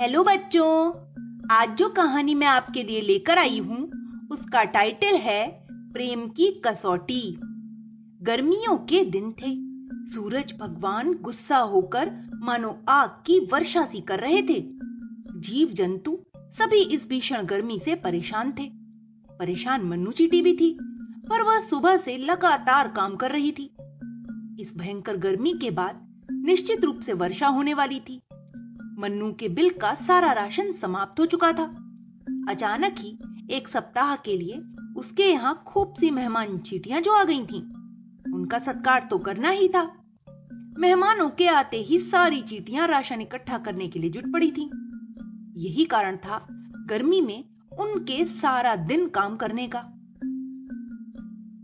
Hello बच्चों, आज जो कहानी मैं आपके लिए लेकर आई हूँ, उसका टाइटल है प्रेम की कसौटी। गर्मियों के दिन थे, सूरज भगवान गुस्सा होकर मानो आग की वर्षा सी कर रहे थे। जीव जंतु सभी इस भीषण गर्मी से परेशान थे। परेशान मन्नू चीटी भी थी, पर वह सुबह से लगातार काम कर रही थी। इस भयंकर गर्मी के बाद निश्चित रूप से वर्षा होने वाली थी। मन्नू के बिल का सारा राशन समाप्त हो चुका था अचानक ही एक सप्ताह के लिए उसके यहाँ खूब सी मेहमान चीटियाँ जो आ गई थीं। उनका सत्कार तो करना ही था मेहमानों के आते ही सारी चीटियाँ राशन इकट्ठा करने के लिए जुट पड़ी थीं। यही कारण था गर्मी में उनके सारा दिन काम करने का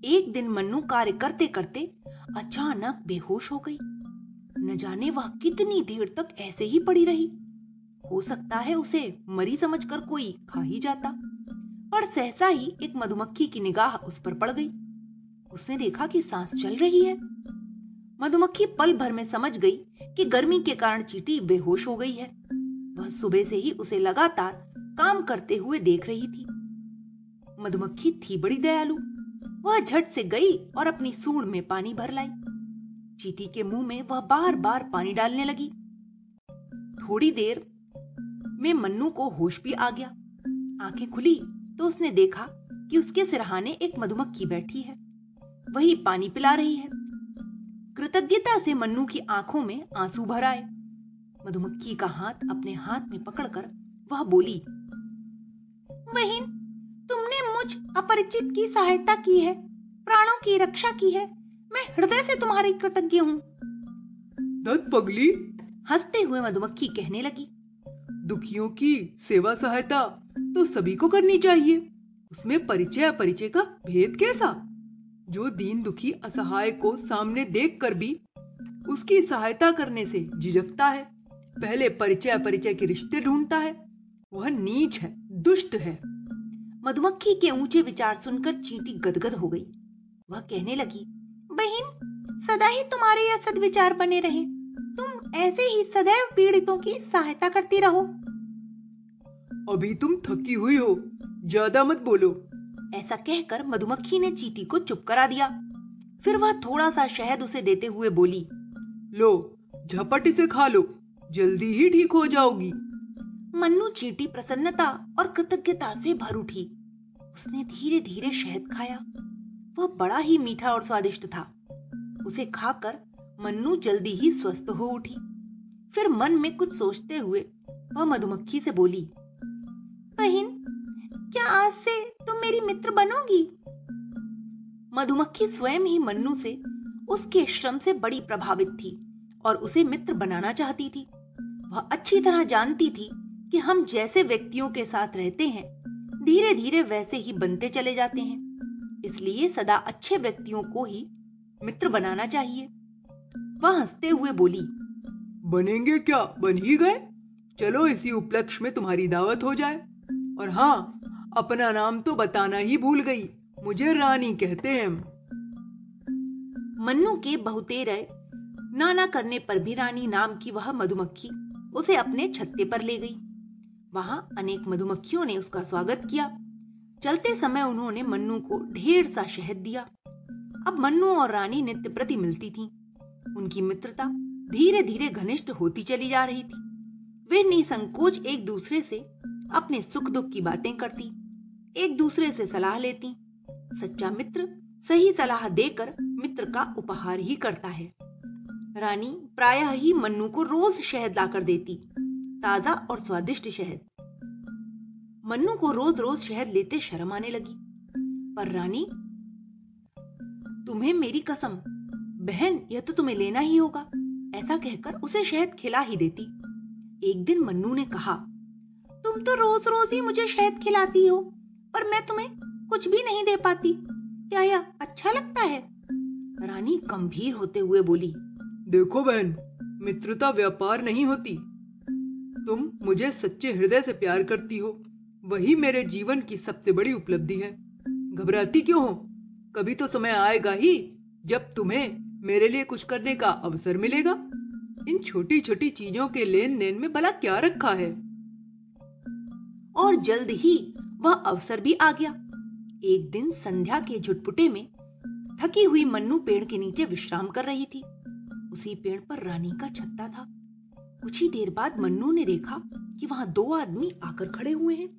एक दिन मन्नू कार्य करते करते अचानक बेहोश हो गई न जाने वह कितनी देर तक ऐसे ही पड़ी रही। हो सकता है उसे मरी समझकर कोई खा ही जाता। पर सहसा ही एक मधुमक्खी की निगाह उस पर पड़ गई। उसने देखा कि सांस चल रही है। मधुमक्खी पल भर में समझ गई कि गर्मी के कारण चीटी बेहोश हो गई है। वह सुबह से ही उसे लगातार काम करते हुए देख रही थी। मधुमक्खी थी बड़ी दयालु। वह झट से गई और अपनी सूंड में पानी भर लाई। चीटी के मुँह में वह बार बार पानी डालने लगी। थोड़ी देर में मन्नू को होश भी आ गया। आँखें खुली तो उसने देखा कि उसके सिरहाने एक मधुमक्खी बैठी है। वही पानी पिला रही है। कृतज्ञता से मन्नू की आँखों में आँसू भर आए। मधुमक्खी का हाथ अपने हाथ में पकड़कर वह बोली, बहन, तुमने मुझ अपरिचित की सहायता की है, प्राणों की रक्षा की है। मैं हृदय से तुम्हारी कृतज्ञ हूँ। दत्त पगली। हँसते हुए मधुमक्खी कहने लगी। दुखियों की सेवा सहायता तो सभी को करनी चाहिए। उसमें परिचय अपरिचय का भेद कैसा? जो दीन दुखी असहाय को सामने देखकर भी उसकी सहायता करने से झिझकता है पहले परिचय अपरिचय के रिश्ते ढूंढता है वह नीच है दुष्ट है। मधुमक्खी के ऊँचे विचार सुनकर चींटी गदगद हो गई। वह कहने लगी बहन सदा ही तुम्हारे यह सदविचार बने रहे। तुम ऐसे ही सदैव पीड़ितों की सहायता करती रहो। अभी तुम थकी हुई हो ज़्यादा मत बोलो। ऐसा कहकर मधुमक्खी ने चीटी को चुप करा दिया। फिर वह थोड़ा सा शहद उसे देते हुए बोली लो झपट इसे खा लो जल्दी ही ठीक हो जाओगी। मन्नू चीटी प्रसन्नता और कृतज्ञता से भर उठी। उसने धीरे धीरे शहद खाया। वह बड़ा ही मीठा और स्वादिष्ट था। उसे खाकर मन्नू जल्दी ही स्वस्थ हो उठी। फिर मन में कुछ सोचते हुए वह मधुमक्खी से बोली, बहन, क्या आज से तुम मेरी मित्र बनोगी? मधुमक्खी स्वयं ही मन्नू से उसके श्रम से बड़ी प्रभावित थी और उसे मित्र बनाना चाहती थी। वह अच्छी तरह जानती थी कि हम जैसे व्यक्तियों के साथ रहते हैं धीरे धीरे वैसे ही बनते चले जाते हैं। इसलिए सदा अच्छे व्यक्तियों को ही मित्र बनाना चाहिए। वह हँसते हुए बोली बनेंगे क्या? बन ही गए? चलो इसी उपलक्ष्य में तुम्हारी दावत हो जाए। और हाँ अपना नाम तो बताना ही भूल गई। मुझे रानी कहते हैं। मन्नू के बहुतेरे नाना करने पर भी रानी नाम की वह मधुमक्खी उसे अपने छत्ते पर ले गई। वहाँ अनेक मधुमक्खियों ने उसका स्वागत किया। चलते समय उन्होंने मन्नू को ढेर सा शहद दिया। अब मन्नू और रानी नित्य प्रति मिलती थीं। उनकी मित्रता धीरे धीरे घनिष्ठ होती चली जा रही थी। वे निसंकोच एक दूसरे से अपने सुख दुख की बातें करती, एक दूसरे से सलाह लेती। सच्चा मित्र सही सलाह देकर मित्र का उपहार ही करता है। रानी प्रायः ही मन्नू को रोज शहद लाकर देती, ताज़ा और स्वादिष्ट शहद। मन्नू को रोज रोज शहद लेते शर्म आने लगी। पर रानी, तुम्हें मेरी कसम, बहन, यह तो तुम्हें लेना ही होगा। ऐसा कहकर उसे शहद खिला ही देती। एक दिन मन्नू ने कहा, तुम तो रोज रोज ही मुझे शहद खिलाती हो, पर मैं तुम्हें कुछ भी नहीं दे पाती। क्या यह अच्छा लगता है? रानी गंभीर होते हुए बोली, देखो बहन, मित्रता व्यापार नहीं होती। तुम मुझे सच्चे हृदय से प्यार करती हो। वही मेरे जीवन की सबसे बड़ी उपलब्धि है। घबराती क्यों हो? कभी तो समय आएगा ही जब तुम्हें मेरे लिए कुछ करने का अवसर मिलेगा। इन छोटी छोटी चीज़ों के लेन देन में भला क्या रखा है? और जल्द ही वह अवसर भी आ गया। एक दिन संध्या के झुटपुटे में थकी हुई मन्नू पेड़ के नीचे विश्राम कर रही थी। उसी पेड़ पर रानी का छत्ता था। कुछ ही देर बाद मन्नू ने देखा कि वहाँ दो आदमी आकर खड़े हुए हैं।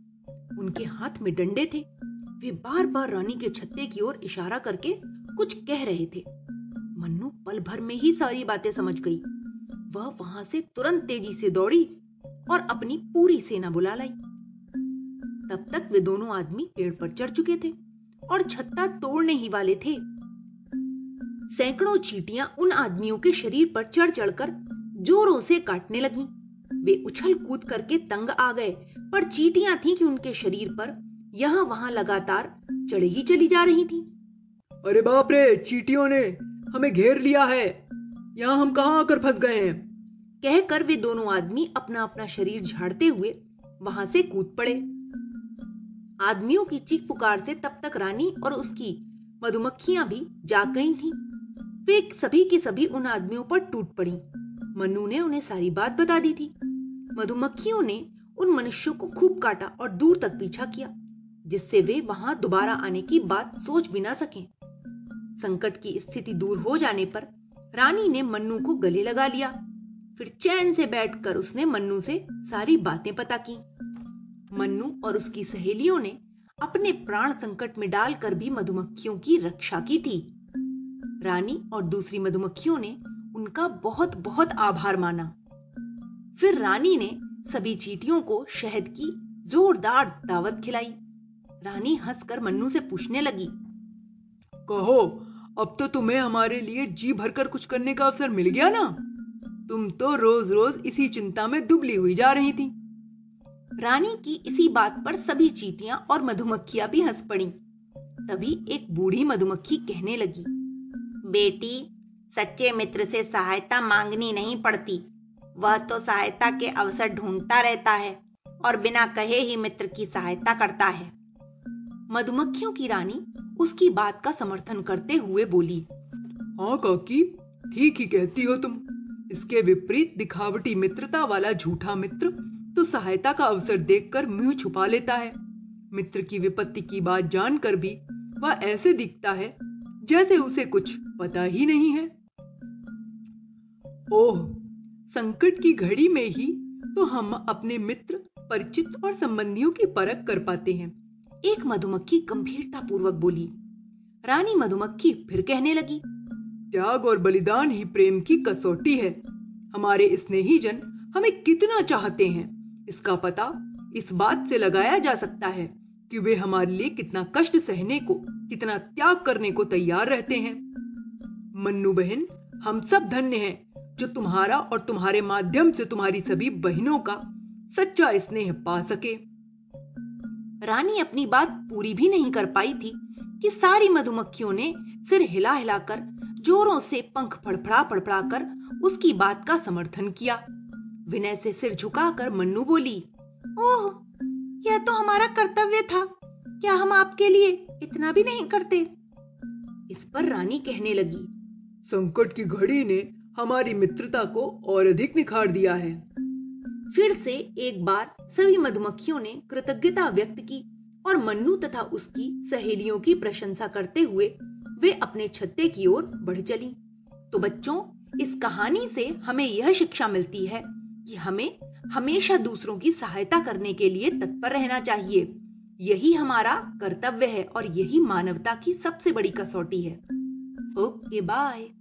उनके हाथ में डंडे थे। वे बार बार रानी के छत्ते की ओर इशारा करके कुछ कह रहे थे। मन्नू पल भर में ही सारी बातें समझ गई। वह वहाँ से तुरंत तेज़ी से दौड़ी और अपनी पूरी सेना बुला लाई। तब तक वे दोनों आदमी पेड़ पर चढ़ चुके थे और छत्ता तोड़ने ही वाले थे। सैकड़ों चीटियाँ उन आदमियों के शरीर पर चढ़ चढ़कर जोरों से काटने लगी। वे उछल कूद करके तंग आ गए पर चीटियाँ थी कि उनके शरीर पर। यहाँ वहाँ लगातार चढ़ी ही चली जा रही थी। अरे बाप रे चीटियों ने हमें घेर लिया है। यहाँ हम कहाँ आकर फंस गए हैं? कहकर वे दोनों आदमी अपना अपना शरीर झाड़ते हुए वहाँ से कूद पड़े। आदमियों की चीख पुकार से तब तक रानी और उसकी मधुमक्खियाँ भी जाग गई थीं। वे सभी की सभी उन आदमियों पर टूट पड़ी। मनु ने उन्हें सारी बात बता दी थी। मधुमक्खियों ने उन मनुष्यों को खूब काटा और दूर तक पीछा किया, जिससे वे वहाँ दोबारा आने की बात सोच भी ना सके। संकट की स्थिति दूर हो जाने पर रानी ने मन्नू को गले लगा लिया। फिर चैन से बैठकर उसने मन्नू से सारी बातें पता की। मन्नू और उसकी सहेलियों ने अपने प्राण संकट में डालकर भी मधुमक्खियों की रक्षा की थी। रानी और दूसरी मधुमक्खियों ने उनका बहुत बहुत आभार माना। फिर रानी ने सभी चीटियों को शहद की जोरदार दावत खिलाई। रानी हंसकर मन्नू से पूछने लगी, कहो, अब तो तुम्हें हमारे लिए जी भरकर कुछ करने का अवसर मिल गया ना? तुम तो रोज रोज इसी चिंता में दुबली हुई जा रही थी। रानी की इसी बात पर सभी चीटियाँ और मधुमक्खियाँ भी हंस पड़ी। तभी एक बूढ़ी मधुमक्खी कहने लगी, बेटी, सच्चे मित्र से सहायता मांगनी नहीं पड़ती। वह तो सहायता के अवसर ढूंढता रहता है और बिना कहे ही मित्र की सहायता करता है। मधुमक्खियों की रानी उसकी बात का समर्थन करते हुए बोली हाँ काकी, ठीक ही कहती हो तुम। इसके विपरीत दिखावटी मित्रता वाला झूठा मित्र तो सहायता का अवसर देखकर मुँह छुपा लेता है। मित्र की विपत्ति की बात जानकर भी वह ऐसे दिखता है जैसे उसे कुछ पता ही नहीं है। ओह संकट की घड़ी में ही तो हम अपने मित्र, परिचित और संबंधियों की परख कर पाते हैं। एक मधुमक्खी गंभीरता पूर्वक बोली। रानी मधुमक्खी फिर कहने लगी, त्याग और बलिदान ही प्रेम की कसौटी है। हमारे स्नेही जन हमें कितना चाहते हैं। इसका पता इस बात से लगाया जा सकता है कि वे हमारे लिए कितना कष्ट सहने को, कितना त्याग करने को तैयार रहते हैं। मन्नू बहन, हम सब धन्य हैं। जो तुम्हारा और तुम्हारे माध्यम से तुम्हारी सभी बहनों का सच्चा स्नेह पा सके। रानी अपनी बात पूरी भी नहीं कर पाई थी कि सारी मधुमक्खियों ने सिर हिला हिलाकर जोरों से पंख फड़फड़ा फड़फड़ा कर उसकी बात का समर्थन किया। विनय से सिर झुकाकर मन्नू बोली, ओह, यह तो हमारा कर्तव्य था। क्या हम आपके लिए इतना भी नहीं करते? इस पर रानी कहने लगी, संकट की घड़ी ने हमारी मित्रता को और अधिक निखार दिया है। फिर से एक बार सभी मधुमक्खियों ने कृतज्ञता व्यक्त की और मन्नू तथा उसकी सहेलियों की प्रशंसा करते हुए वे अपने छत्ते की ओर बढ़ चली। तो बच्चों, इस कहानी से हमें यह शिक्षा मिलती है कि हमें हमेशा दूसरों की सहायता करने के लिए तत्पर रहना चाहिए। यही हमारा कर्तव्य है और यही मानवता की सबसे बड़ी कसौटी है। Okay, bye.